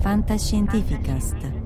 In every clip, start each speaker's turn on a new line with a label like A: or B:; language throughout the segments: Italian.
A: Fantascientificast.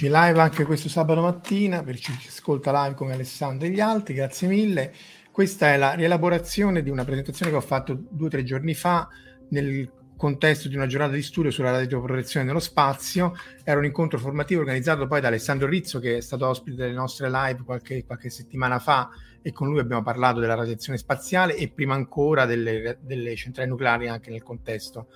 B: Eccoci live anche questo sabato mattina per chi ci ascolta live come Alessandro e gli altri, grazie mille. Questa è la rielaborazione di una presentazione che ho fatto due o tre giorni fa nel contesto di una giornata di studio sulla radioprotezione nello spazio. Era un incontro formativo organizzato poi da Alessandro Rizzo che è stato ospite delle nostre live qualche, qualche settimana fa e con lui abbiamo parlato della radiazione spaziale e prima ancora delle, delle centrali nucleari anche nel contesto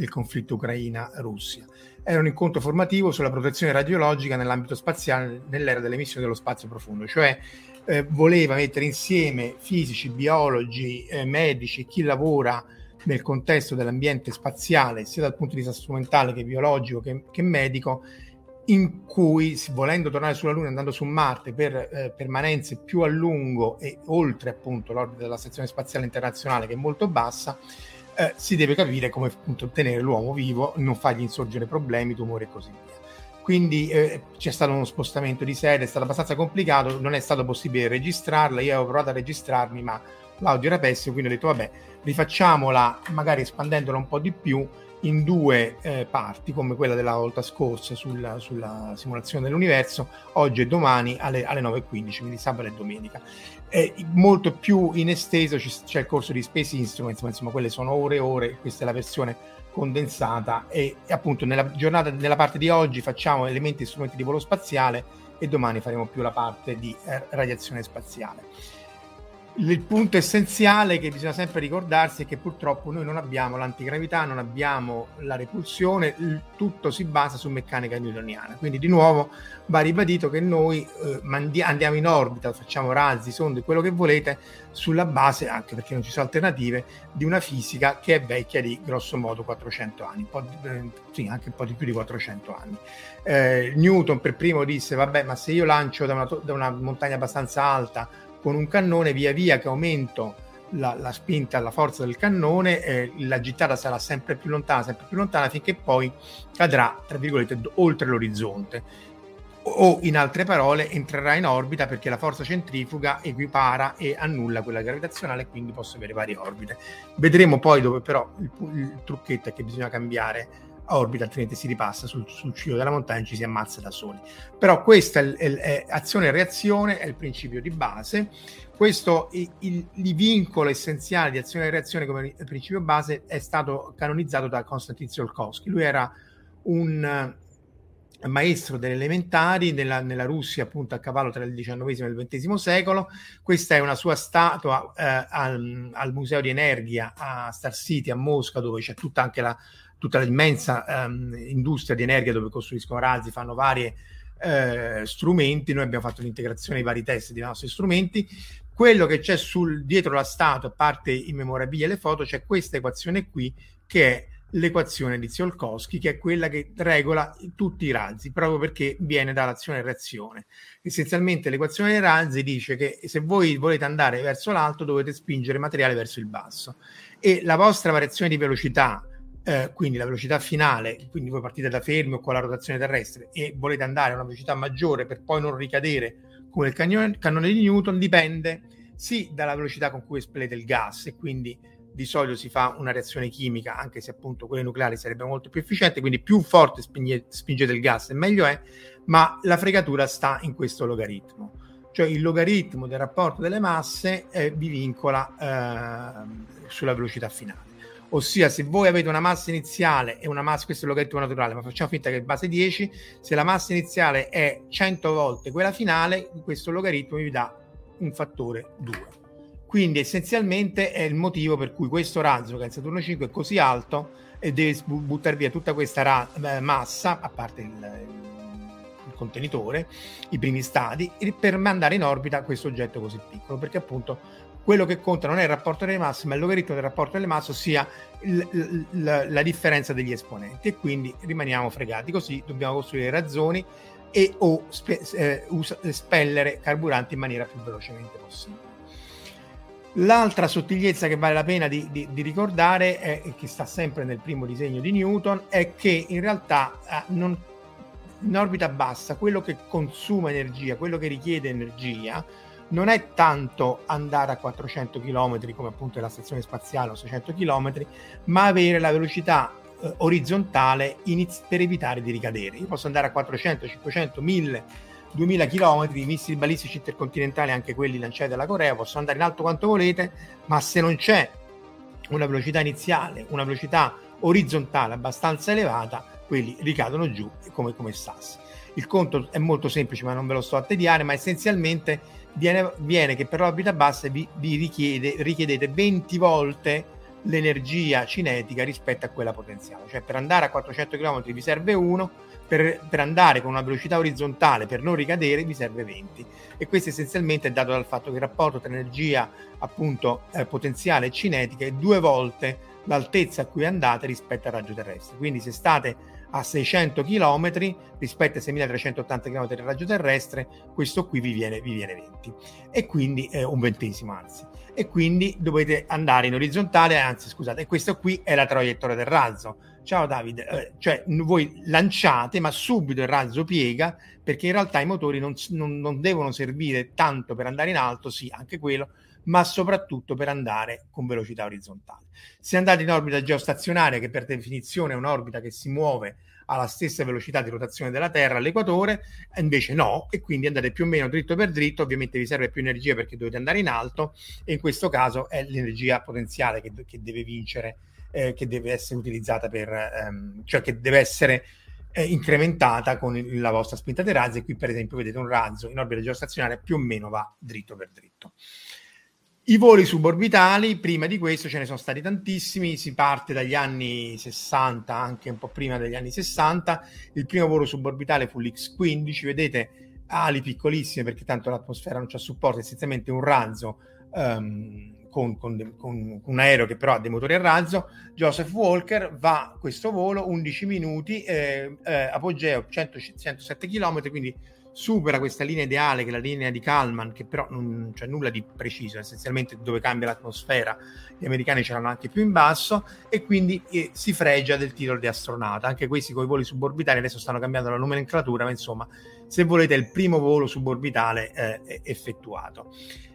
B: del conflitto Ucraina-Russia. Era un incontro formativo sulla protezione radiologica nell'ambito spaziale nell'era dell'emissione dello spazio profondo, cioè eh, voleva mettere insieme fisici, biologi, eh, medici, chi lavora nel contesto dell'ambiente spaziale, sia dal punto di vista strumentale che biologico che, che medico, in cui, volendo tornare sulla Luna, andando su Marte per eh, permanenze più a lungo e oltre appunto l'orbita della Stazione Spaziale Internazionale, che è molto bassa, eh, si deve capire come appunto tenere l'uomo vivo, non fargli insorgere problemi, tumori e così via. Quindi eh, c'è stato uno spostamento di sede, è stato abbastanza complicato, non è stato possibile registrarla, io avevo provato a registrarmi ma l'audio era pessimo, quindi ho detto vabbè, rifacciamola magari espandendola un po' di più in due eh, parti, come quella della volta scorsa sulla, sulla simulazione dell'universo, oggi e domani alle, alle 9.15, quindi sabato e domenica. Eh, molto più in esteso c'è il corso di Space Instruments, ma insomma quelle sono ore e ore, questa è la versione condensata e, e appunto nella giornata, nella parte di oggi facciamo elementi e strumenti di volo spaziale e domani faremo più la parte di eh, radiazione spaziale il punto essenziale che bisogna sempre ricordarsi è che purtroppo noi non abbiamo l'antigravità, non abbiamo la repulsione, tutto si basa su meccanica newtoniana. Quindi di nuovo va ribadito che noi eh, mandi- andiamo in orbita, facciamo razzi, sonde, quello che volete, sulla base, anche perché non ci sono alternative, di una fisica che è vecchia di grosso modo 400 anni, di, eh, sì, anche un po' di più di 400 anni. Eh, Newton per primo disse, vabbè, ma se io lancio da una, to- da una montagna abbastanza alta con un cannone via via che aumento la, la spinta, la forza del cannone, eh, la gittata sarà sempre più lontana, sempre più lontana, finché poi cadrà, tra virgolette, oltre l'orizzonte. O in altre parole, entrerà in orbita perché la forza centrifuga equipara e annulla quella gravitazionale, quindi posso avere varie orbite. Vedremo poi dove però il, il trucchetto è che bisogna cambiare orbita, altrimenti si ripassa sul, sul cielo della montagna e ci si ammazza da soli. Però questa è, è, è azione e reazione, è il principio di base. Questo il, il, il, vincolo essenziale di azione e reazione come principio base è stato canonizzato da Konstantin Tsiolkovsky. Lui era un maestro delle elementari nella, nella, Russia appunto a cavallo tra il XIX e il XX secolo questa è una sua statua eh, al, al, Museo di Energia a Star City a Mosca dove c'è tutta anche la, tutta l'immensa um, industria di energia dove costruiscono razzi, fanno vari eh, strumenti, noi abbiamo fatto l'integrazione di vari test dei nostri strumenti, quello che c'è sul, dietro la statua, a parte i memorabilia e le foto, c'è questa equazione qui che è l'equazione di Tsiolkovsky, che è quella che regola tutti i razzi, proprio perché viene dall'azione e reazione. Essenzialmente l'equazione dei razzi dice che se voi volete andare verso l'alto dovete spingere materiale verso il basso. E la vostra variazione di velocità eh, quindi la velocità finale, quindi voi partite da fermi o con la rotazione terrestre e volete andare a una velocità maggiore per poi non ricadere come il cannone, cannone di Newton, dipende sì dalla velocità con cui espellete il gas e quindi di solito si fa una reazione chimica, anche se appunto quelle nucleari sarebbe molto più efficiente, quindi più forte spinge, spingete il gas e meglio è, ma la fregatura sta in questo logaritmo. Cioè il logaritmo del rapporto delle masse eh, vi vincola eh, sulla velocità finale ossia se voi avete una massa iniziale e una massa, questo è il logaritmo naturale, ma facciamo finta che è base 10, se la massa iniziale è 100 volte quella finale, questo logaritmo vi dà un fattore 2. Quindi essenzialmente è il motivo per cui questo razzo che è il Saturno 5 è così alto e deve buttare via tutta questa ra- eh, massa, a parte il, il, contenitore, i primi stadi, per mandare in orbita questo oggetto così piccolo, perché appunto quello che conta non è il rapporto delle masse, ma il logaritmo del rapporto delle masse, ossia il, il, la, differenza degli esponenti. E quindi rimaniamo fregati. Così dobbiamo costruire razzoni e o spe- eh, us- spellere carburanti in maniera più velocemente possibile. L'altra sottigliezza che vale la pena di, di, di ricordare, è, che sta sempre nel primo disegno di Newton, è che in realtà eh, non, in orbita bassa quello che consuma energia, quello che richiede energia, non è tanto andare a 400 km come appunto la stazione spaziale o 600 km, ma avere la velocità eh, orizzontale iniz- per evitare di ricadere. Io posso andare a 400, 500, 1000 2000 km di missili balistici intercontinentali, anche quelli lanciati dalla Corea, possono andare in alto quanto volete, ma se non c'è una velocità iniziale, una velocità orizzontale abbastanza elevata, quelli ricadono giù come, come sassi. Il conto è molto semplice, ma non ve lo sto a tediare, ma essenzialmente viene, viene che per l'orbita bassa vi, vi richiede, richiedete 20 volte l'energia cinetica rispetto a quella potenziale. Cioè per andare a 400 km vi serve 1, per, per, andare con una velocità orizzontale per non ricadere vi serve 20 e questo essenzialmente è dato dal fatto che il rapporto tra energia appunto eh, potenziale e cinetica è due volte l'altezza a cui andate rispetto al raggio terrestre quindi se state a 600 km rispetto ai 6380 km del raggio terrestre questo qui vi viene, vi viene 20 e quindi eh, un ventesimo anzi. E quindi dovete andare in orizzontale anzi scusate questo qui è la traiettoria del razzo. Ciao Davide, eh, cioè voi lanciate ma subito il razzo piega perché in realtà i motori non, non, non, devono servire tanto per andare in alto, sì anche quello, ma soprattutto per andare con velocità orizzontale. Se andate in orbita geostazionaria, che per definizione è un'orbita che si muove alla stessa velocità di rotazione della Terra all'equatore, invece no, e quindi andate più o meno dritto per dritto, ovviamente vi serve più energia perché dovete andare in alto, e in questo caso è l'energia potenziale che, che deve vincere eh, che deve essere utilizzata per, ehm, cioè che deve essere eh, incrementata con la vostra spinta dei razzi. E qui, per esempio, vedete un razzo in orbita geostazionaria più o meno va dritto per dritto. I voli suborbitali, prima di questo ce ne sono stati tantissimi, si parte dagli anni 60, anche un po' prima degli anni 60. Il primo volo suborbitale fu l'X-15, vedete ali piccolissime perché tanto l'atmosfera non c'ha supporto, essenzialmente un razzo um, con, con, con, un aereo che però ha dei motori a razzo, Joseph Walker va questo volo 11 minuti, eh, eh, apogeo 100, 107 km, quindi supera questa linea ideale che è la linea di Kalman, che però non c'è nulla di preciso, essenzialmente dove cambia l'atmosfera, gli americani ce l'hanno anche più in basso e quindi eh, si fregia del titolo di astronauta. Anche questi con i voli suborbitali adesso stanno cambiando la nomenclatura, ma insomma, se volete è il primo volo suborbitale eh, effettuato.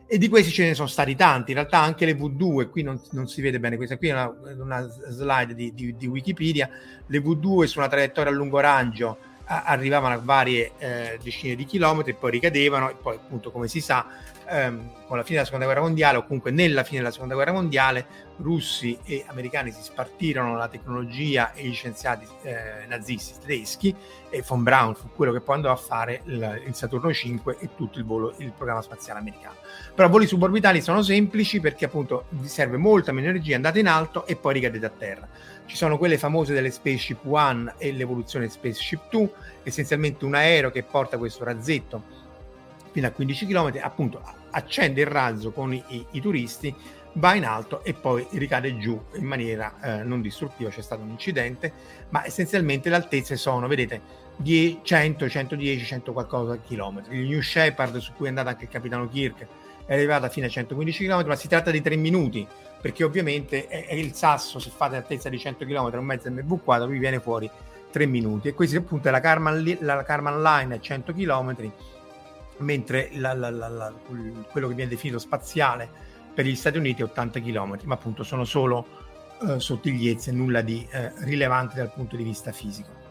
B: E di questi ce ne sono stati tanti, in realtà anche le V2, qui non, non si vede bene, questa qui è una, una slide di, di, di, Wikipedia, le V2 su una traiettoria a lungo raggio arrivavano a varie eh, decine di chilometri e poi ricadevano e poi appunto come si sa ehm, con la fine della seconda guerra mondiale o comunque nella fine della seconda guerra mondiale russi e americani si spartirono la tecnologia e gli scienziati eh, nazisti tedeschi e von Braun fu quello che poi andò a fare il, il Saturno 5 e tutto il, volo, il programma spaziale americano. Però voli suborbitali sono semplici perché appunto vi serve molta meno energia, andate in alto e poi ricadete a terra. Ci sono quelle famose delle Spaceship One e l'evoluzione Spaceship 2, essenzialmente un aereo che porta questo razzetto fino a 15 km, appunto accende il razzo con i, i, turisti, va in alto e poi ricade giù in maniera eh, non distruttiva, c'è stato un incidente, ma essenzialmente le altezze sono, vedete, 10, 100, 110, 100 qualcosa chilometri. Il New Shepard su cui è andato anche il capitano Kirk è arrivata fino a 115 km, ma si tratta di 3 minuti, perché ovviamente è, è il sasso, se fate altezza di 100 km, un mezzo MV quadro, vi viene fuori 3 minuti. E questa appunto è la Karman, la Karman Line a 100 km, mentre la, la, quello che viene definito spaziale per gli Stati Uniti è 80 km, ma appunto sono solo eh, sottigliezze, nulla di eh, rilevante dal punto di vista fisico.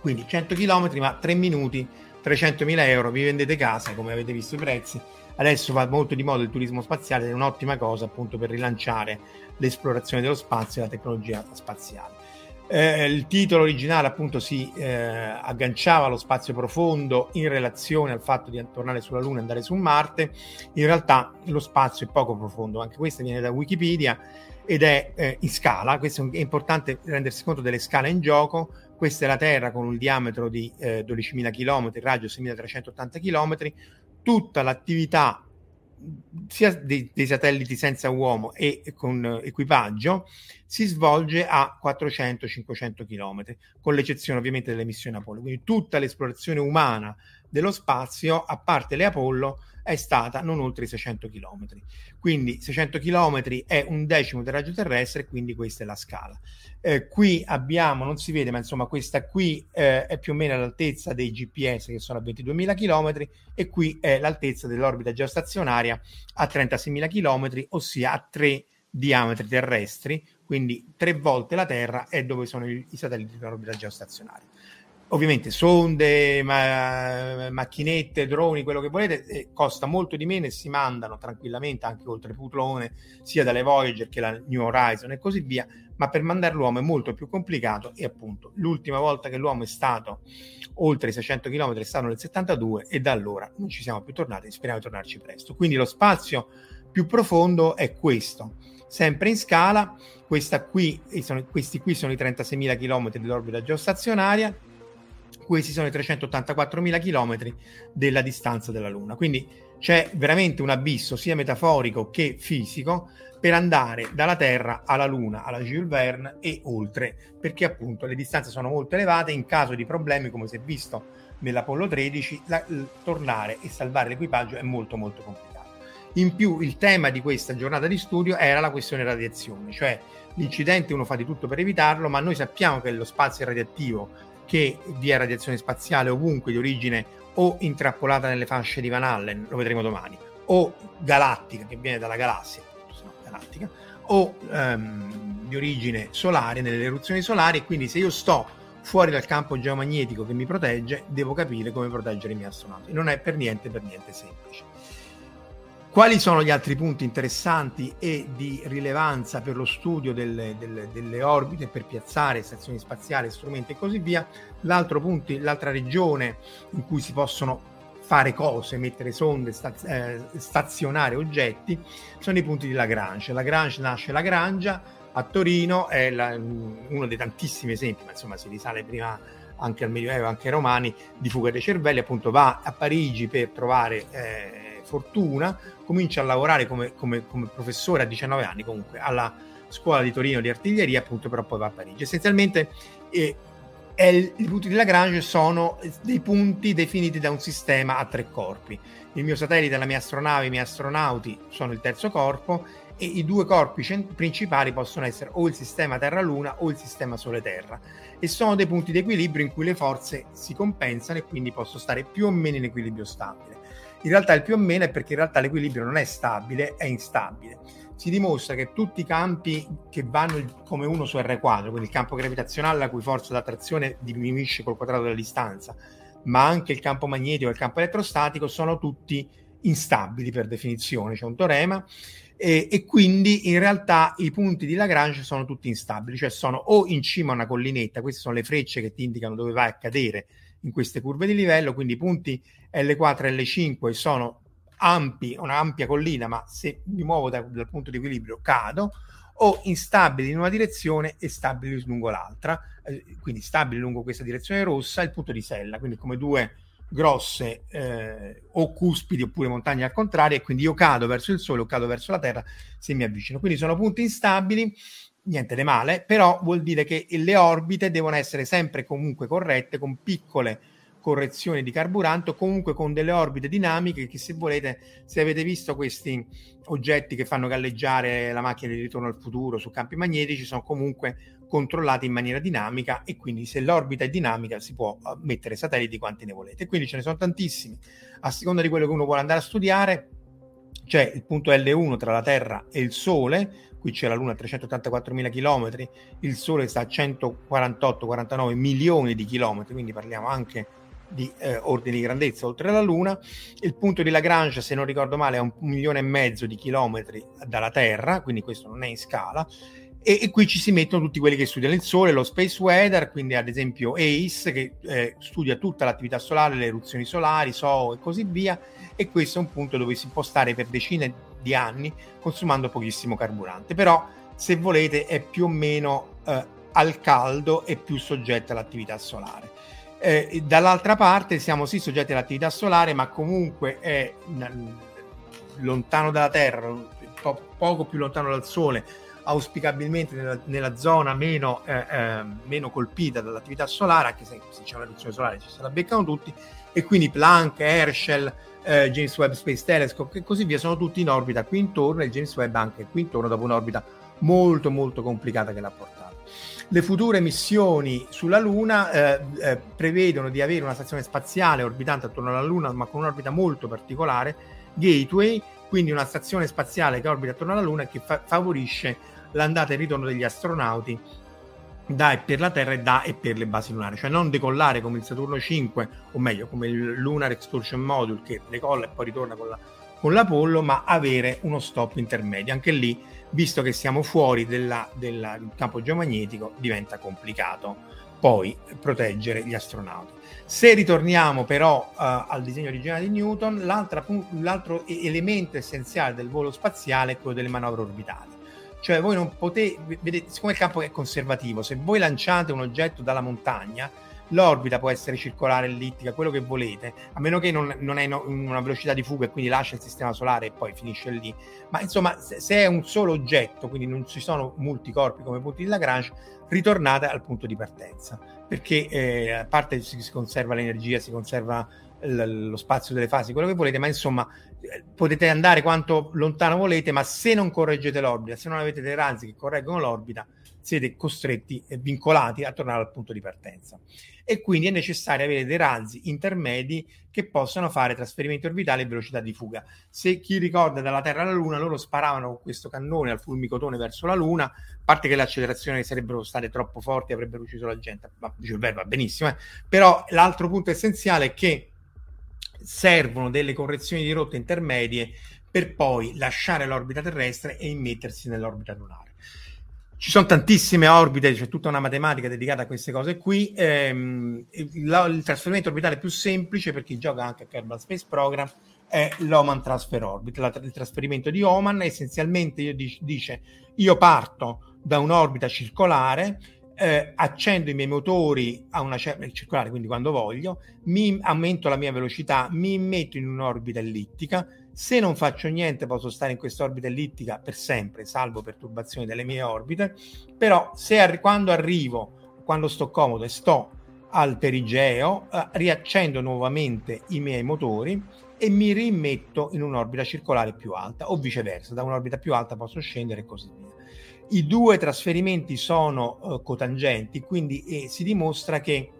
B: Quindi 100 km, ma 3 minuti, 300.000 euro, vi vendete casa, come avete visto i prezzi. Adesso va molto di moda il turismo spaziale, è un'ottima cosa appunto per rilanciare l'esplorazione dello spazio e la tecnologia spaziale. Eh, il titolo originale appunto si eh, agganciava allo spazio profondo in relazione al fatto di tornare sulla Luna e andare su Marte. In realtà lo spazio è poco profondo, anche questo viene da Wikipedia ed è eh, in scala. Questo è importante rendersi conto delle scale in gioco. Questa è la Terra con un diametro di eh, 12.000 km, raggio 6.380 km. Tutta l'attività sia dei, dei, satelliti senza uomo e con equipaggio si svolge a 400-500 km, con l'eccezione ovviamente delle missioni Apollo. Quindi tutta l'esplorazione umana dello spazio, a parte le Apollo, è stata non oltre i 600 km. Quindi 600 km è un decimo del raggio terrestre, quindi questa è la scala. Eh, qui abbiamo, non si vede, ma insomma questa qui eh, è più o meno all'altezza dei GPS che sono a 22.000 km e qui è l'altezza dell'orbita geostazionaria a 36.000 km, ossia a tre diametri terrestri, quindi tre volte la Terra è dove sono i satelliti dell'orbita geostazionaria ovviamente sonde, ma, macchinette, droni, quello che volete, eh, costa molto di meno e si mandano tranquillamente anche oltre Plutonone, sia dalle Voyager che la New Horizon e così via, ma per mandare l'uomo è molto più complicato e appunto l'ultima volta che l'uomo è stato oltre i 600 km è stato nel 72 e da allora non ci siamo più tornati, speriamo di tornarci presto. Quindi lo spazio più profondo è questo, sempre in scala, qui, sono, questi qui sono i 36.000 km dell'orbita geostazionaria, questi sono i 384.000 km della distanza della Luna. Quindi c'è veramente un abisso sia metaforico che fisico per andare dalla Terra alla Luna, alla Jules Verne e oltre, perché appunto le distanze sono molto elevate. In caso di problemi, come si è visto nell'Apollo 13, la, tornare e salvare l'equipaggio è molto molto complicato. In più il tema di questa giornata di studio era la questione radiazione, cioè l'incidente uno fa di tutto per evitarlo, ma noi sappiamo che lo spazio radioattivo che vi è radiazione spaziale ovunque di origine o intrappolata nelle fasce di Van Allen, lo vedremo domani, o galattica che viene dalla galassia, no, galattica, o um, di origine solare nelle eruzioni solari quindi se io sto fuori dal campo geomagnetico che mi protegge, devo capire come proteggere i miei astronauti. Non è per niente, per niente semplice. Quali sono gli altri punti interessanti e di rilevanza per lo studio delle, delle, delle orbite per piazzare stazioni spaziali, strumenti e così via? L'altro punto, l'altra regione in cui si possono fare cose, mettere sonde, staz- eh, stazionare oggetti, sono i punti di Lagrange. Lagrange nasce Lagrangia a Torino, è la, uno dei tantissimi esempi, ma insomma si risale prima anche al Medioevo, anche ai Romani, di fuga dei cervelli, appunto va a Parigi per trovare... Eh, fortuna, comincia a lavorare come, come, come professore a 19 anni comunque alla scuola di Torino di artiglieria, appunto, però poi va a Parigi. Essenzialmente eh, il, i punti di Lagrange sono dei punti definiti da un sistema a tre corpi. Il mio satellite, la mia astronave, i miei astronauti sono il terzo corpo e i due corpi cent- principali possono essere o il sistema Terra-Luna o il sistema Sole-Terra e sono dei punti di equilibrio in cui le forze si compensano e quindi posso stare più o meno in equilibrio stabile. In realtà il più o meno è perché in realtà l'equilibrio non è stabile, è instabile. Si dimostra che tutti i campi che vanno come uno su R quadro, quindi il campo gravitazionale la cui forza d'attrazione diminuisce col quadrato della distanza, ma anche il campo magnetico e il campo elettrostatico sono tutti instabili per definizione, c'è un teorema, e, e, quindi in realtà i punti di Lagrange sono tutti instabili, cioè sono o in cima a una collinetta, queste sono le frecce che ti indicano dove vai a cadere in queste curve di livello, quindi i punti L4 e L5 sono ampi, una ampia collina, ma se mi muovo da, dal punto di equilibrio cado, o instabili in una direzione e stabili lungo l'altra, eh, quindi stabili lungo questa direzione rossa, il punto di sella, quindi come due grosse eh, o cuspidi oppure montagne al contrario, e quindi io cado verso il Sole o cado verso la Terra se mi avvicino. Quindi sono punti instabili niente di male, però vuol dire che le orbite devono essere sempre comunque corrette con piccole correzioni di carburante o comunque con delle orbite dinamiche che se volete, se avete visto questi oggetti che fanno galleggiare la macchina di ritorno al futuro su campi magnetici sono comunque controllati in maniera dinamica e quindi se l'orbita è dinamica si può eh, mettere satelliti quanti ne volete. Quindi ce ne sono tantissimi. A seconda di quello che uno vuole andare a studiare, c'è il punto L1 tra la Terra e il Sole, qui c'è la Luna a 384.000 km, il Sole sta a 148-49 milioni di chilometri, quindi parliamo anche di eh, ordini di grandezza oltre la Luna. Il punto di Lagrange, se non ricordo male, è un milione e mezzo di chilometri dalla Terra, quindi questo non è in scala. e, e, qui ci si mettono tutti quelli che studiano il Sole, lo Space Weather, quindi ad esempio ACE che eh, studia tutta l'attività solare, le eruzioni solari, SO e così via, e questo è un punto dove si può stare per decine di anni consumando pochissimo carburante, però se volete è più o meno eh, al caldo e più soggetta all'attività solare. Eh, dall'altra parte siamo sì soggetti all'attività solare, ma comunque è lontano dalla Terra, po- poco più lontano dal Sole, auspicabilmente nella, nella zona meno, eh, eh, meno, colpita dall'attività solare, anche se, se c'è una riduzione solare ci se la beccano tutti, e quindi Planck, Herschel, eh, James Webb Space Telescope e così via sono tutti in orbita qui intorno e James Webb anche qui intorno dopo un'orbita molto molto complicata che l'ha portato. Le future missioni sulla Luna eh, eh, prevedono di avere una stazione spaziale orbitante attorno alla Luna ma con un'orbita molto particolare, Gateway, quindi una stazione spaziale che orbita attorno alla Luna e che fa- favorisce l'andata e il ritorno degli astronauti da e per la Terra e da e per le basi lunari, cioè non decollare come il Saturno 5 o meglio come il Lunar Excursion Module che decolla e poi ritorna con, la, con l'Apollo, ma avere uno stop intermedio. Anche lì, visto che siamo fuori della, della, del campo geomagnetico, diventa complicato poi proteggere gli astronauti. Se ritorniamo però uh, al disegno originale di Newton, l'altro elemento essenziale del volo spaziale è quello delle manovre orbitali cioè voi non potete, vedete, siccome il campo è conservativo, se voi lanciate un oggetto dalla montagna, l'orbita può essere circolare, ellittica, quello che volete, a meno che non, non è in una velocità di fuga e quindi lascia il sistema solare e poi finisce lì. Ma insomma, se, se è un solo oggetto, quindi non ci sono molti corpi come punti di Lagrange, ritornate al punto di partenza, perché eh, a parte si, si conserva l'energia, si conserva lo spazio delle fasi, quello che volete, ma insomma potete andare quanto lontano volete, ma se non correggete l'orbita, se non avete dei razzi che correggono l'orbita, siete costretti e vincolati a tornare al punto di partenza. E quindi è necessario avere dei razzi intermedi che possano fare trasferimenti orbitali e velocità di fuga. Se chi ricorda dalla Terra alla Luna, loro sparavano con questo cannone al fulmicotone verso la Luna, a parte che le accelerazioni sarebbero state troppo forti, avrebbero ucciso la gente, ma il verbo va benissimo, eh? però l'altro punto essenziale è che servono delle correzioni di rotte intermedie per poi lasciare l'orbita terrestre e immettersi nell'orbita lunare. Ci sono tantissime orbite, c'è tutta una matematica dedicata a queste cose qui. Ehm, il, il, trasferimento orbitale più semplice per chi gioca anche a Kerbal Space Program è l'Oman Transfer Orbit. La, il trasferimento di Oman essenzialmente io dice io parto da un'orbita circolare eh, accendo i miei motori a una certa circolare, quindi quando voglio, mi aumento la mia velocità, mi metto in un'orbita ellittica. Se non faccio niente, posso stare in questa orbita ellittica per sempre, salvo perturbazioni delle mie orbite. Però, se arri- quando arrivo, quando sto comodo e sto al perigeo, eh, riaccendo nuovamente i miei motori e mi rimetto in un'orbita circolare più alta, o viceversa, da un'orbita più alta posso scendere e così via i due trasferimenti sono uh, cotangenti, quindi eh, si dimostra che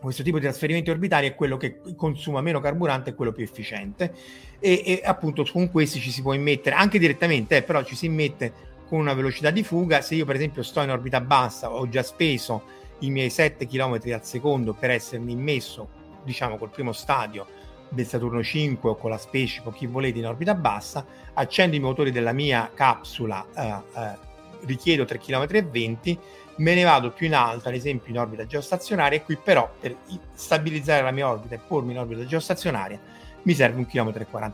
B: questo tipo di trasferimenti orbitali è quello che consuma meno carburante e quello più efficiente e, e, appunto con questi ci si può immettere anche direttamente, eh, però ci si immette con una velocità di fuga. Se io per esempio sto in orbita bassa, ho già speso i miei 7 km al secondo per essermi immesso, diciamo, col primo stadio del Saturno 5 o con la Spaceship o chi volete in orbita bassa, accendo i motori della mia capsula eh, eh, richiedo 3,20 km, me ne vado più in alto, ad esempio in orbita geostazionaria, e qui però per stabilizzare la mia orbita e pormi in orbita geostazionaria mi serve 1,46 km.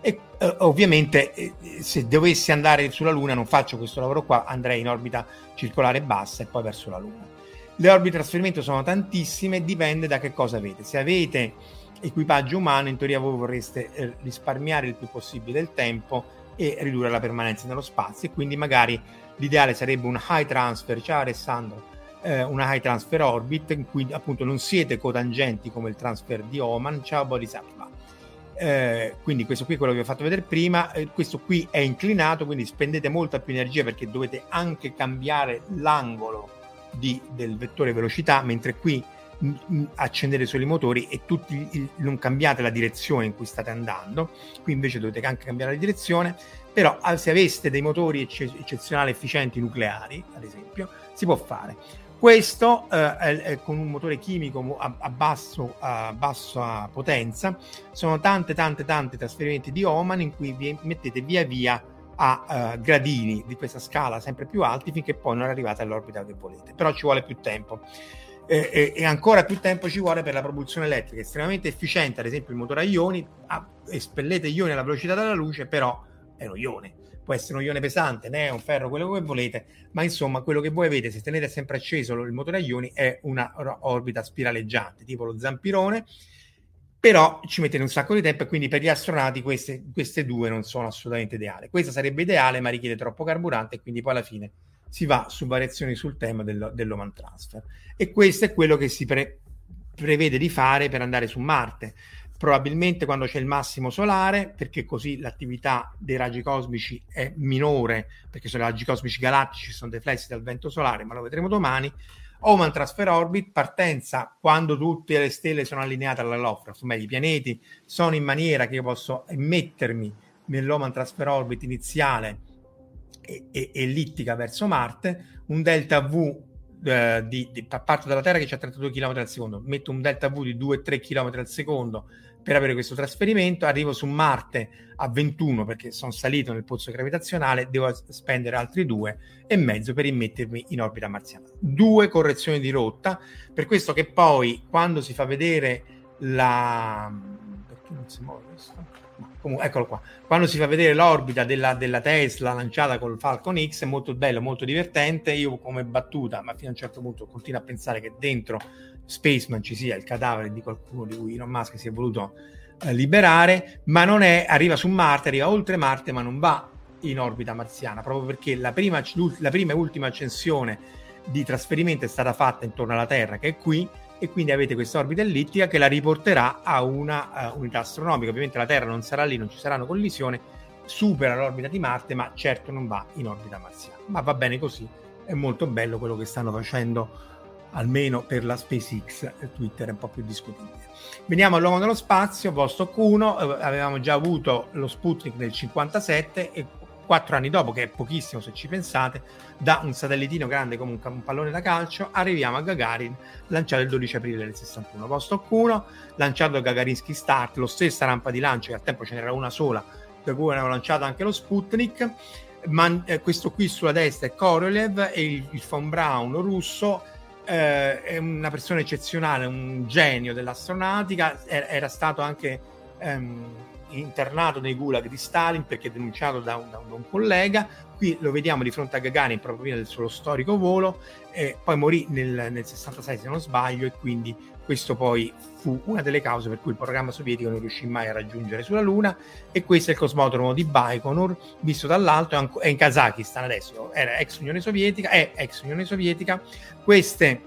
B: E eh, ovviamente eh, se dovessi andare sulla Luna non faccio questo lavoro qua, andrei in orbita circolare bassa e poi verso la Luna. Le orbite di trasferimento sono tantissime, dipende da che cosa avete. Se avete equipaggio umano, in teoria voi vorreste eh, risparmiare il più possibile il tempo e ridurre la permanenza nello spazio e quindi magari l'ideale sarebbe un high transfer, ciao Alessandro, eh, una high transfer orbit in cui appunto non siete cotangenti come il transfer di Oman, ciao Bodhisattva. Eh, quindi questo qui è quello che vi ho fatto vedere prima, eh, questo qui è inclinato, quindi spendete molta più energia perché dovete anche cambiare l'angolo di, del vettore velocità, mentre qui accendere solo i motori e tutti non cambiate la direzione in cui state andando, qui invece dovete anche cambiare la direzione, però se aveste dei motori ecce- eccezionali efficienti nucleari, ad esempio, si può fare. Questo eh, è con un motore chimico a, a, basso, a bassa potenza, sono tante tante tante trasferimenti di Oman in cui vi mettete via via a uh, gradini di questa scala sempre più alti finché poi non arrivate all'orbita che volete. Però ci vuole più tempo. E, e, e, ancora più tempo ci vuole per la propulsione elettrica, estremamente efficiente, ad esempio il motore a ioni, a, espellete ioni alla velocità della luce, però è uno ione, può essere un ione pesante, un ferro, quello che volete, ma insomma quello che voi avete se tenete sempre acceso il motore a ioni è una orbita spiraleggiante, tipo lo zampirone, però ci mettete un sacco di tempo e quindi per gli astronauti queste, queste due non sono assolutamente ideali. Questa sarebbe ideale, ma richiede troppo carburante e quindi poi alla fine si va su variazioni sul tema dello, dell'Oman Transfer. E questo è quello che si pre- prevede di fare per andare su Marte. Probabilmente quando c'è il massimo solare, perché così l'attività dei raggi cosmici è minore, perché sono i raggi cosmici galattici, sono deflessi dal vento solare, ma lo vedremo domani Oman Transfer Orbit, partenza quando tutte le stelle sono allineate alla Lovecraft, o meglio i pianeti sono in maniera che io posso mettermi nell'Oman Transfer Orbit iniziale e, e, ellittica verso Marte, un delta V eh, di, di, parto dalla Terra che c'è 32 km al secondo, metto un delta V di 2-3 km al secondo per avere questo trasferimento, arrivo su Marte a 21 perché sono salito nel pozzo gravitazionale, devo spendere altri due e mezzo per immettermi in orbita marziana. Due correzioni di rotta, per questo che poi quando si fa vedere la... perché non si muove questo? Comunque, eccolo qua. Quando si fa vedere l'orbita della, della, Tesla lanciata col Falcon X è molto bello, molto divertente. Io come battuta, ma fino a un certo punto continuo a pensare che dentro Spaceman ci sia il cadavere di qualcuno di cui Elon Musk si è voluto eh, liberare, ma non è, arriva su Marte, arriva oltre Marte, ma non va in orbita marziana, proprio perché la prima, la prima e ultima accensione di trasferimento è stata fatta intorno alla Terra, che è qui, e quindi avete questa orbita ellittica che la riporterà a una uh, unità astronomica. Ovviamente la Terra non sarà lì, non ci saranno collisioni, supera l'orbita di Marte, ma certo non va in orbita marziana. Ma va bene così, è molto bello quello che stanno facendo almeno per la SpaceX, Twitter è un po' più discutibile. Veniamo all'uomo dello spazio, Vostok 1, eh, avevamo già avuto lo Sputnik nel 57 e quattro anni dopo, che è pochissimo se ci pensate, da un satellitino grande come un, un pallone da calcio, arriviamo a Gagarin, lanciato il 12 aprile del 61. Vostok 1, lanciato da Gagarinsky Start, lo stessa rampa di lancio, che al tempo ce n'era una sola, da cui avevano lanciato anche lo Sputnik. Man, eh, questo qui sulla destra è Korolev e il, il von Braun russo eh, è una persona eccezionale, un genio dell'astronautica, era, era stato anche ehm, internato nei gulag di Stalin perché denunciato da un, da un, collega. Qui lo vediamo di fronte a Gagarin proprio prima del suo storico volo, eh, poi morì nel, nel 66 se non sbaglio e quindi questo poi fu una delle cause per cui il programma sovietico non riuscì mai a raggiungere sulla Luna e questo è il cosmodromo di Baikonur visto dall'alto è in Kazakistan adesso era ex Unione Sovietica è ex Unione Sovietica questi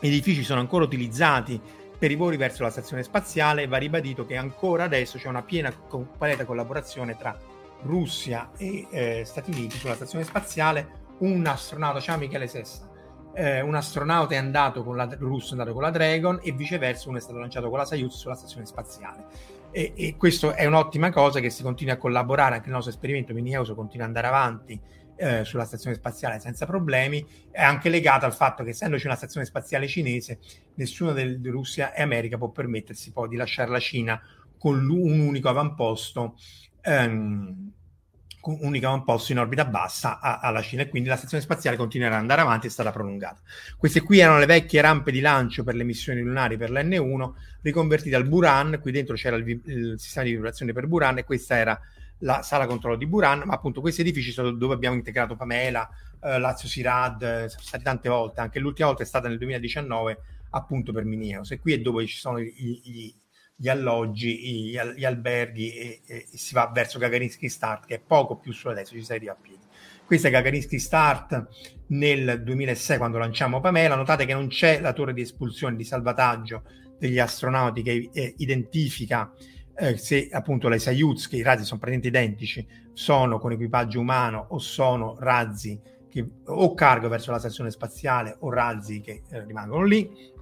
B: edifici sono ancora utilizzati per i voli verso la stazione spaziale va ribadito che ancora adesso c'è una piena completa collaborazione tra Russia e eh, Stati Uniti sulla stazione spaziale. Un astronauta, ciao Michele Sessa. Eh, un astronauta è andato con la russo è andato con la Dragon e viceversa uno è stato lanciato con la Soyuz sulla stazione spaziale. E, e questo è un'ottima cosa che si continua a collaborare anche il nostro esperimento Minieuso continua ad andare avanti eh, sulla stazione spaziale senza problemi è anche legato al fatto che essendoci una stazione spaziale cinese nessuno di Russia e America può permettersi poi di lasciare la Cina con un unico avamposto ehm, un unico avamposto in orbita bassa a, alla Cina e quindi la stazione spaziale continuerà ad andare avanti e è stata prolungata. Queste qui erano le vecchie rampe di lancio per le missioni lunari per l'N1 riconvertite al Buran, qui dentro c'era il, il sistema di vibrazione per Buran e questa era la sala controllo di Buran, ma appunto questi edifici sono dove abbiamo integrato Pamela, eh, Lazio Sirad, eh, sono stati tante volte, anche l'ultima volta è stata nel 2019 appunto per Minieos e qui è dove ci sono gli, gli, gli alloggi, gli, gli alberghi e, e, si va verso Gagarinsky Start che è poco più sulla destra, ci si arriva a piedi. Questa è Gagarinsky Start nel 2006 quando lanciamo Pamela, notate che non c'è la torre di espulsione, di salvataggio degli astronauti che eh, identifica eh, se appunto le Soyuz, che i razzi sono praticamente identici, sono con equipaggio umano o sono razzi che o cargo verso la stazione spaziale o razzi che eh, rimangono lì.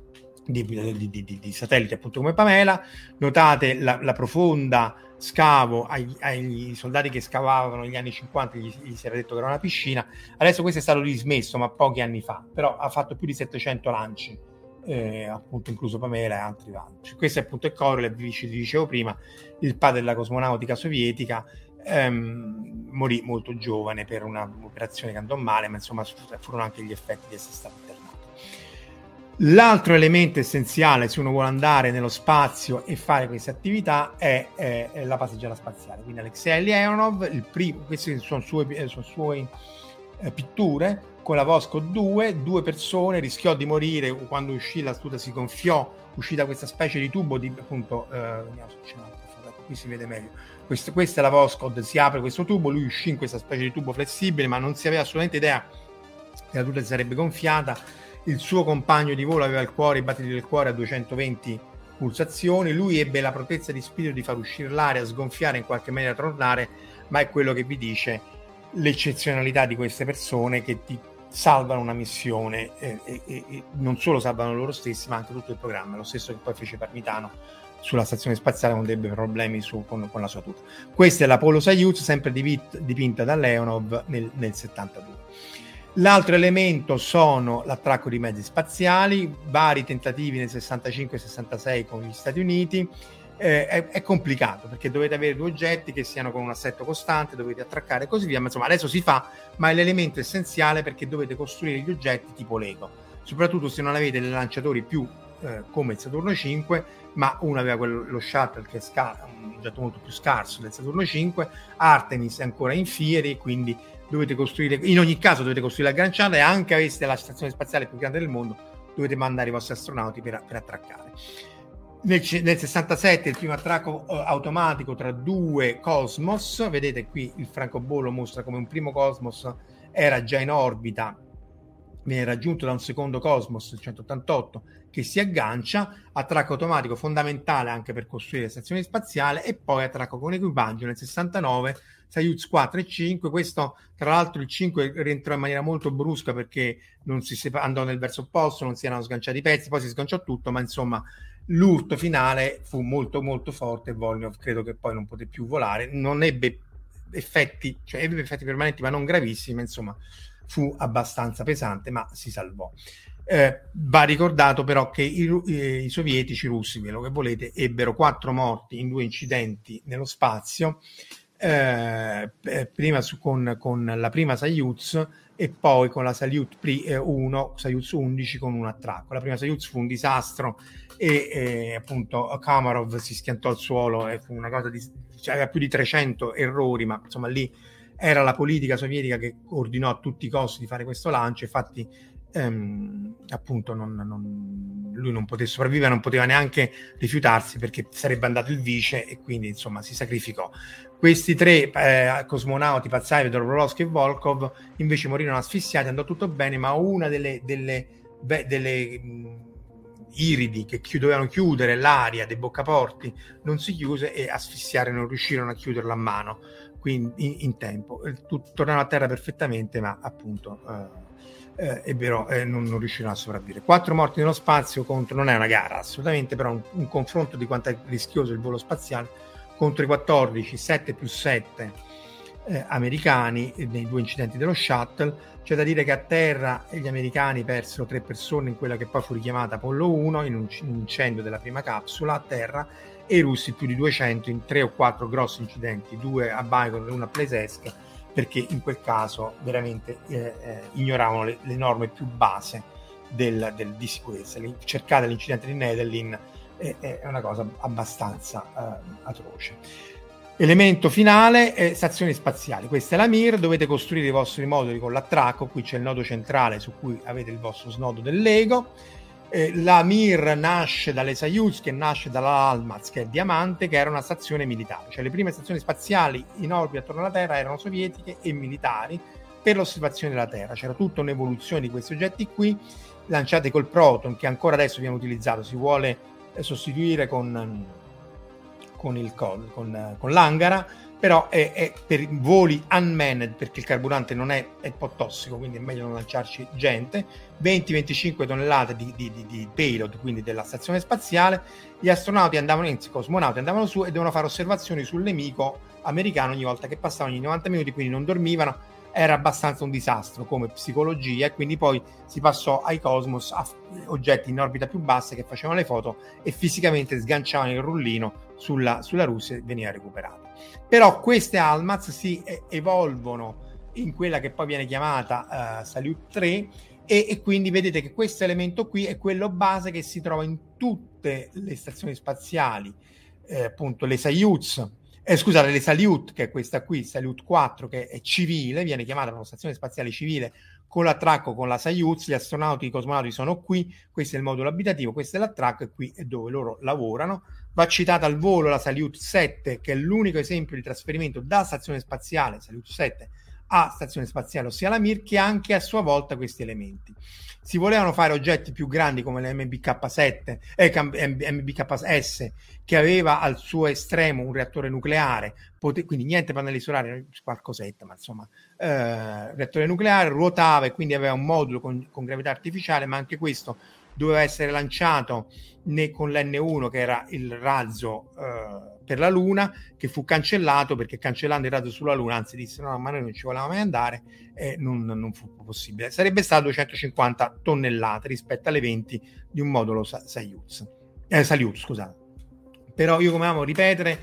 B: Di, di, di, di, satelliti appunto come Pamela notate la, la profonda scavo ai, ai, soldati che scavavano negli anni 50 gli, gli, si era detto che era una piscina adesso questo è stato dismesso ma pochi anni fa però ha fatto più di 700 lanci eh, appunto incluso Pamela e altri vari. Questo è appunto il Korolev, vi dicevo prima, il padre della cosmonautica sovietica, ehm, morì molto giovane per un'operazione che andò male, ma insomma furono anche gli effetti di essere stato internato. L'altro elemento essenziale se uno vuole andare nello spazio e fare queste attività è, è, è la passeggiata spaziale. Quindi Alexei Leonov, il primo, queste sono sue, eh, sono eh, pitture, con la Vosco 2, due persone, rischiò di morire quando uscì la studa, si gonfiò, uscì da questa specie di tubo di appunto, eh, qui si vede meglio. Questo, questa è la Voscod, si apre questo tubo, lui uscì in questa specie di tubo flessibile, ma non si aveva assolutamente idea che la tuta si sarebbe gonfiata il suo compagno di volo aveva il cuore, i battiti del cuore a 220 pulsazioni, lui ebbe la prontezza di spirito di far uscire l'aria, sgonfiare in qualche maniera tornare, ma è quello che vi dice l'eccezionalità di queste persone che ti salvano una missione e, e, e, non solo salvano loro stessi ma anche tutto il programma, lo stesso che poi fece Parmitano sulla stazione spaziale quando ebbe problemi su, con, con, la sua tuta. Questa è l'Apollo Soyuz, sempre dipinta da Leonov nel, nel 72. L'altro elemento sono l'attracco di mezzi spaziali, vari tentativi nel 65 e 66 con gli Stati Uniti. Eh, è, è, complicato perché dovete avere due oggetti che siano con un assetto costante, dovete attraccare e così via. Ma insomma, adesso si fa, ma è l'elemento essenziale perché dovete costruire gli oggetti tipo Lego, soprattutto se non avete dei lanciatori più eh, come il Saturno 5, ma uno aveva quello, lo shuttle che è scar- un oggetto molto più scarso del Saturno 5, Artemis è ancora in fieri, quindi dovete costruire, in ogni caso dovete costruire la Gran e anche aveste la stazione spaziale più grande del mondo, dovete mandare i vostri astronauti per, per attraccare. Nel, nel, 67 il primo attracco uh, automatico tra due Cosmos, vedete qui il francobollo mostra come un primo Cosmos era già in orbita, viene raggiunto da un secondo Cosmos, il 188, che si aggancia, attracco automatico fondamentale anche per costruire le stazioni spaziali e poi attracco con equipaggio nel 69 Soyuz 4 e 5. Questo, tra l'altro, il 5 rientrò in maniera molto brusca perché non si sepa- andò nel verso opposto, non si erano sganciati i pezzi, poi si sganciò tutto, ma insomma l'urto finale fu molto molto forte Volnov credo che poi non poté più volare, non ebbe effetti, cioè ebbe effetti permanenti ma non gravissimi, insomma fu abbastanza pesante ma si salvò. Eh, va ricordato però che i, i, sovietici, russi, quello che volete, ebbero quattro morti in due incidenti nello spazio eh, eh, prima su, con, con, la prima Soyuz e poi con la Soyuz 1, Soyuz 11 con un attracco. La prima Soyuz fu un disastro e eh, appunto Kamarov si schiantò al suolo e fu una cosa di cioè, aveva più di 300 errori, ma insomma lì era la politica sovietica che ordinò a tutti i costi di fare questo lancio, infatti ehm, appunto non, non, lui non poteva sopravvivere, non poteva neanche rifiutarsi perché sarebbe andato il vice e quindi insomma si sacrificò. Questi tre eh, cosmonauti, Pazzaev, Dobrovolsky e Volkov, invece morirono asfissiati, andò tutto bene, ma una delle, delle, be, delle mh, iridi che chi- dovevano chiudere l'aria dei boccaporti non si chiuse e asfissiarono, non riuscirono a chiuderla a mano quindi in, in tempo. Tornarono a terra perfettamente, ma appunto eh, eh, ebbero, eh, non, non, riuscirono a sopravvivere. Quattro morti nello spazio contro, non è una gara assolutamente, però un, un confronto di quanto è rischioso il volo spaziale contro i 14, 7 più 7 eh, americani nei due incidenti dello shuttle. C'è da dire che a terra gli americani persero tre persone in quella che poi fu richiamata Apollo 1 in un, incendio della prima capsula a terra e i russi più di 200 in tre o quattro grossi incidenti, due a Baikonur e uno a Plesetsk, perché in quel caso veramente eh, eh, ignoravano le, le, norme più base del, del, di sicurezza. Cercate l'incidente di Nedelin è, è una cosa abbastanza uh, atroce. Elemento finale, eh, stazioni spaziali. Questa è la Mir, dovete costruire i vostri moduli con l'attracco, qui c'è il nodo centrale su cui avete il vostro snodo del Lego. Eh, la Mir nasce dalle Soyuz, che nasce dalla Almaz, che è Diamante, che era una stazione militare. Cioè le prime stazioni spaziali in orbita attorno alla Terra erano sovietiche e militari per l'osservazione della Terra. C'era tutta un'evoluzione di questi oggetti qui, lanciati col Proton, che ancora adesso viene utilizzato. Si vuole sostituire con, con, il, con, con l'Angara, però è, è, per voli unmanned perché il carburante non è, è un po' tossico, quindi è meglio non lanciarci gente. 20-25 tonnellate di, di, di, di, payload, quindi della stazione spaziale. Gli astronauti andavano, anzi, i cosmonauti andavano su e dovevano fare osservazioni sul nemico americano ogni volta che passavano ogni 90 minuti, quindi non dormivano era abbastanza un disastro come psicologia e quindi poi si passò ai Cosmos a oggetti in orbita più bassa che facevano le foto e fisicamente sganciavano il rullino sulla, sulla Russia veniva recuperata. Però queste Almaz si evolvono in quella che poi viene chiamata uh, Salyut 3 e, e, quindi vedete che questo elemento qui è quello base che si trova in tutte le stazioni spaziali, eh, appunto le Soyuz, eh, scusate, le Salyut, che è questa qui, Salyut 4, che è civile, viene chiamata una stazione spaziale civile con l'attracco con la Soyuz, gli astronauti, i cosmonauti sono qui, questo è il modulo abitativo, questo è l'attracco e qui è dove loro lavorano. Va citata al volo la Salyut 7, che è l'unico esempio di trasferimento da stazione spaziale, Salyut 7, a stazione spaziale, ossia la Mir, che ha anche a sua volta questi elementi. Si volevano fare oggetti più grandi come l'MBK7, eh, MBKS, che aveva al suo estremo un reattore nucleare, pote- quindi niente pannelli solari, qualcosetta, ma insomma, eh, reattore nucleare, ruotava e quindi aveva un modulo con, con gravità artificiale, ma anche questo doveva essere lanciato né con l'N1 che era il razzo eh, per la Luna che fu cancellato perché cancellando il razzo sulla Luna anzi disse no ma noi non ci volevamo mai andare e non, non fu possibile. Sarebbe stato 250 tonnellate rispetto alle 20 di un modulo Soyuz. Eh, Salyut scusate. Però io come amo ripetere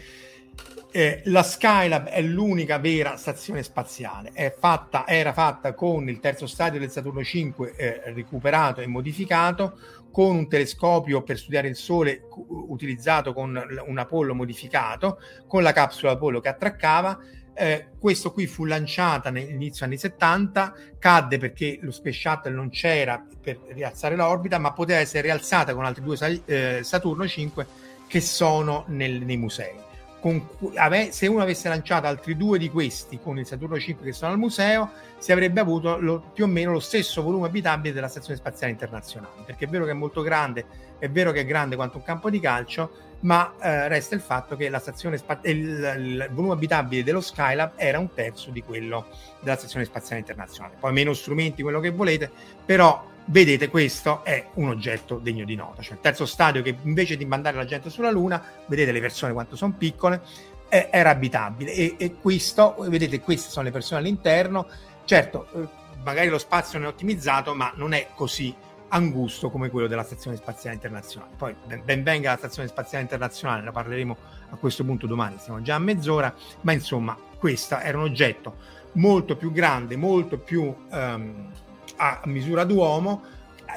B: eh, la Skylab è l'unica vera stazione spaziale, fatta, era fatta con il terzo stadio del Saturno 5 eh, recuperato e modificato, con un telescopio per studiare il Sole utilizzato con un Apollo modificato, con la capsula Apollo che attraccava. Eh, questo qui fu lanciata all'inizio anni 70, cadde perché lo Space Shuttle non c'era per rialzare l'orbita, ma poteva essere rialzata con altri due eh, Saturno 5 che sono nel, nei musei con, ave, se uno avesse lanciato altri due di questi con il Saturno 5 che sono al museo, si avrebbe avuto lo, più o meno lo stesso volume abitabile della Stazione Spaziale Internazionale, perché è vero che è molto grande, è vero che è grande quanto un campo di calcio, ma eh, resta il fatto che la stazione il, il, volume abitabile dello Skylab era un terzo di quello della Stazione Spaziale Internazionale. Poi meno strumenti, quello che volete, però vedete questo è un oggetto degno di nota, cioè il terzo stadio che invece di mandare la gente sulla Luna, vedete le persone quanto sono piccole, eh, era abitabile. E, e, questo, vedete queste sono le persone all'interno, certo eh, magari lo spazio non è ottimizzato ma non è così angusto come quello della Stazione Spaziale Internazionale. Poi ben, venga la Stazione Spaziale Internazionale, ne parleremo a questo punto domani, siamo già a mezz'ora, ma insomma questo era un oggetto molto più grande, molto più... Um, a misura d'uomo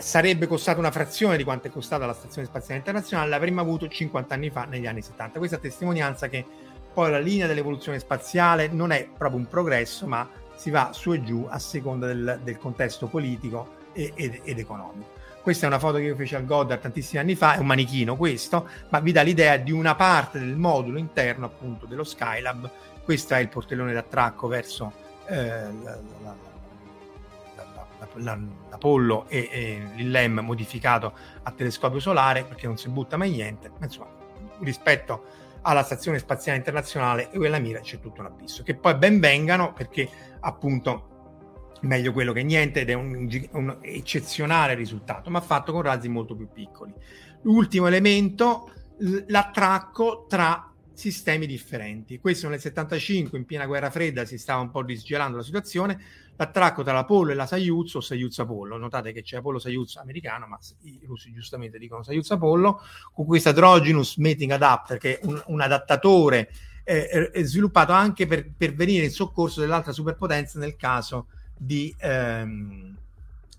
B: sarebbe costato una frazione di quanto è costata la Stazione Spaziale Internazionale, l'avremmo avuto 50 anni fa, negli anni 70. Questa testimonianza che poi la linea dell'evoluzione spaziale non è proprio un progresso, ma si va su e giù a seconda del, del contesto politico e, ed, ed, economico. Questa è una foto che io feci al Goddard tantissimi anni fa, è un manichino questo, ma vi dà l'idea di una parte del modulo interno appunto dello Skylab. Questo è il portellone d'attracco verso eh, la, la, l'Apollo e, e l'ILEM modificato a telescopio solare perché non si butta mai niente, ma insomma rispetto alla Stazione Spaziale Internazionale e quella Mira c'è tutto un abisso, che poi ben vengano perché appunto meglio quello che niente ed è un, un eccezionale risultato, ma fatto con razzi molto più piccoli. L'ultimo elemento, l'attracco tra sistemi differenti. Questo nel 75, in piena guerra fredda, si stava un po' risgelando la situazione, l'attracco tra l'Apollo e la Soyuz o Soyuz Apollo. Notate che c'è Apollo Soyuz americano, ma i russi giustamente dicono Soyuz Apollo, con questo Androgynous Mating Adapter, che è un, un adattatore eh, è sviluppato anche per, per, venire in soccorso dell'altra superpotenza nel caso di, ehm,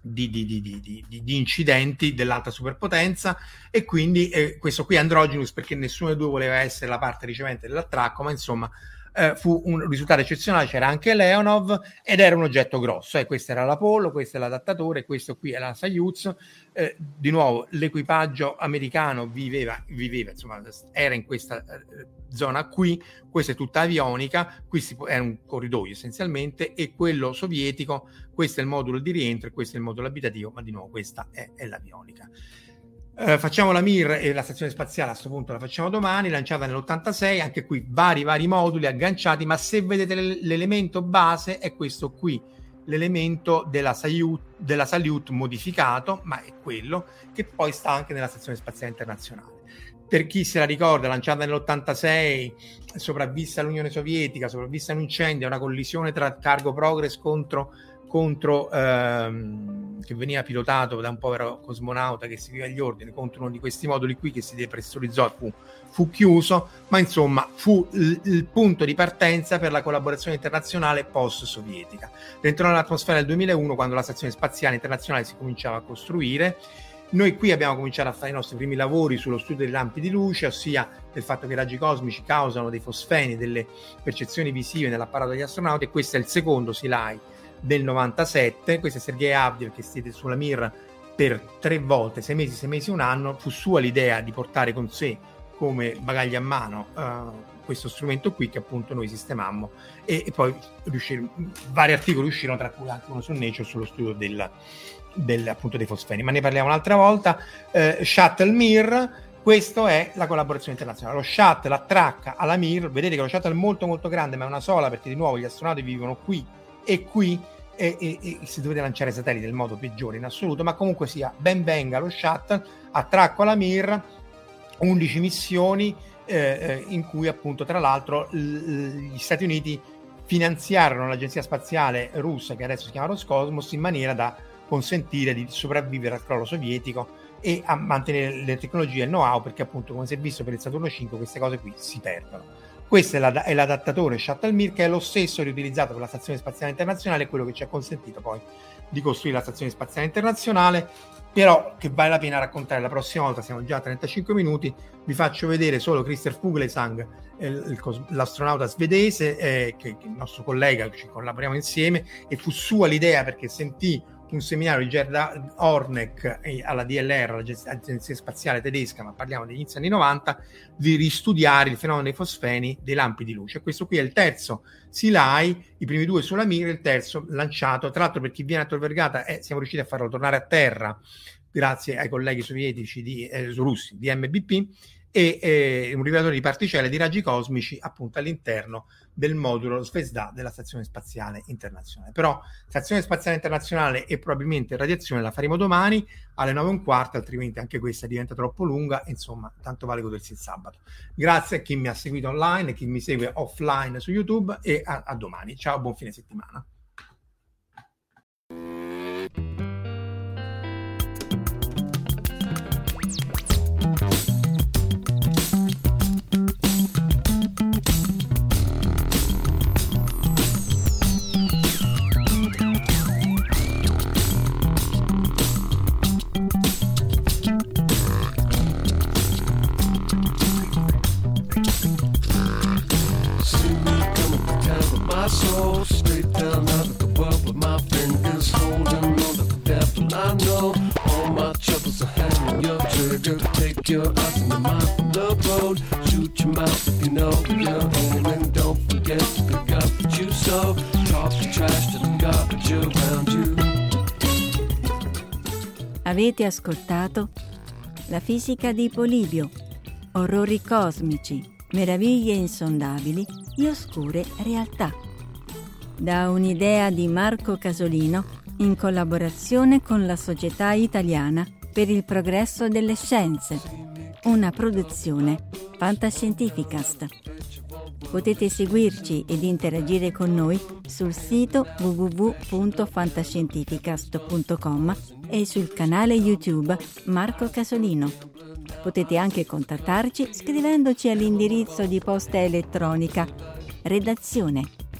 B: di, di, di incidenti dell'alta superpotenza e quindi eh, questo qui è Androgynous perché nessuno dei due voleva essere la parte ricevente dell'attracco, ma insomma eh, fu un risultato eccezionale, c'era anche Leonov ed era un oggetto grosso, eh, questo era l'Apollo, questo è l'adattatore, questo qui è la Soyuz, eh, di nuovo l'equipaggio americano viveva, viveva insomma, era in questa eh, zona qui, questa è tutta avionica, qui si, era un corridoio essenzialmente e quello sovietico, questo è il modulo di rientro e questo è il modulo abitativo, ma di nuovo questa è, è l'avionica. Eh, facciamo la Mir e la stazione spaziale a questo punto la facciamo domani, lanciata nell'86, anche qui vari vari moduli agganciati, ma se vedete l'elemento base è questo qui, l'elemento della Salyut, della Salyut modificato, ma è quello che poi sta anche nella stazione spaziale internazionale. Per chi se la ricorda, lanciata nell'86, sopravvista all'Unione Sovietica, sopravvista a un incendio, una collisione tra Cargo Progress contro contro ehm, che veniva pilotato da un povero cosmonauta che seguiva gli ordini contro uno di questi moduli qui che si depressurizzò fu, fu chiuso, ma insomma fu il, il, punto di partenza per la collaborazione internazionale post-sovietica. Rientrò nell'atmosfera del 2001 quando la stazione spaziale internazionale si cominciava a costruire noi qui abbiamo cominciato a fare i nostri primi lavori sullo studio dei lampi di luce, ossia del fatto che i raggi cosmici causano dei fosfeni, delle percezioni visive nell'apparato degli astronauti e questo è il secondo SILAI del 97. Questo è Sergei Avdiev che siede sulla Mir per tre volte, sei mesi, sei mesi, un anno. Fu sua l'idea di portare con sé come bagaglio a mano uh, questo strumento qui che appunto noi sistemammo e, e poi riuscir- vari articoli uscirono tra cui anche uno su Nature sullo studio del, del, appunto dei fosfeni, ma ne parliamo un'altra volta. Eh, Shuttle Mir, questa è la collaborazione internazionale. Lo shuttle attracca alla Mir, vedete che lo shuttle è molto molto grande, ma è una sola perché di nuovo gli astronauti vivono qui e qui e, e, e si dovete lanciare satelliti nel modo peggiore in assoluto, ma comunque sia ben venga lo shuttle, attracco alla Mir, 11 missioni eh, eh, in cui appunto tra l'altro l- gli Stati Uniti finanziarono l'agenzia spaziale russa che adesso si chiama Roscosmos in maniera da consentire di sopravvivere al crollo sovietico e a mantenere le tecnologie e il know-how perché appunto come si è visto per il Saturno 5 queste cose qui si perdono. Questo è, la, è l'adattatore Shuttle che è lo stesso riutilizzato per la Stazione Spaziale Internazionale, quello che ci ha consentito poi di costruire la Stazione Spaziale Internazionale, però che vale la pena raccontare la prossima volta, siamo già a 35 minuti, vi faccio vedere solo Christer Fuglesang, eh, l'astronauta svedese, eh, che, che, il nostro collega, ci collaboriamo insieme, e fu sua l'idea perché sentì un seminario di Gerda Horneck alla DLR, l'Agenzia Spaziale Tedesca, ma parliamo degli inizi anni 90, di ristudiare il fenomeno dei fosfeni dei lampi di luce. Questo qui è il terzo SILAI, i primi due sulla Mir, il terzo lanciato. Tra l'altro per chi viene a Tor Vergata eh, siamo riusciti a farlo tornare a terra grazie ai colleghi sovietici di, eh, russi di MBP e eh, un rivelatore di particelle di raggi cosmici appunto all'interno del modulo Svezda della Stazione Spaziale Internazionale. Però Stazione Spaziale Internazionale e probabilmente radiazione la faremo domani alle 9 e un quarto, altrimenti anche questa diventa troppo lunga, insomma, tanto vale godersi il sabato. Grazie a chi mi ha seguito online e chi mi segue offline su YouTube e a, a domani. Ciao, buon fine settimana. Your eyes and your mind from the road. Shoot your mouth if you know you're aiming. Don't forget to pick up what you sow. Talk the trash to the garbage around you. Avete ascoltato La fisica di Polibio, orrori cosmici, meraviglie insondabili e oscure realtà. Da un'idea di Marco Casolino in collaborazione con la Società Italiana per il progresso delle scienze, una produzione Fantascientificast. Potete seguirci ed interagire con noi sul sito www.fantascientificast.com e sul canale YouTube Marco Casolino. Potete anche contattarci scrivendoci all'indirizzo di posta elettronica redazione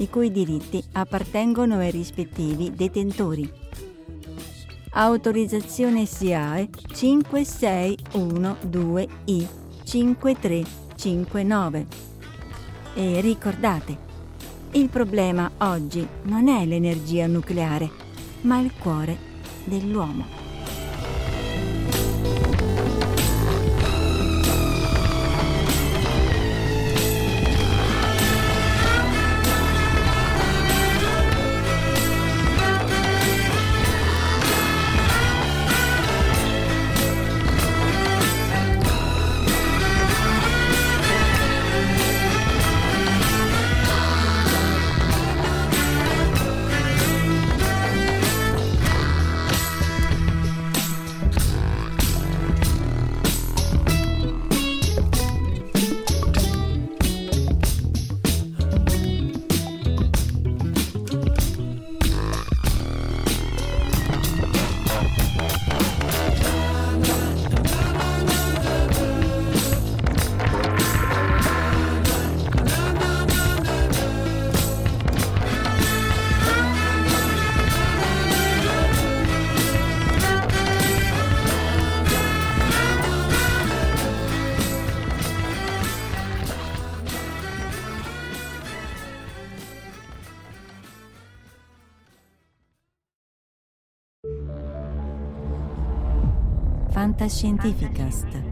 B: i cui diritti appartengono ai rispettivi detentori autorizzazione SIAE 5612I 5359. E ricordate, il problema oggi non è l'energia nucleare, ma il cuore dell'uomo.
C: Fantascientificast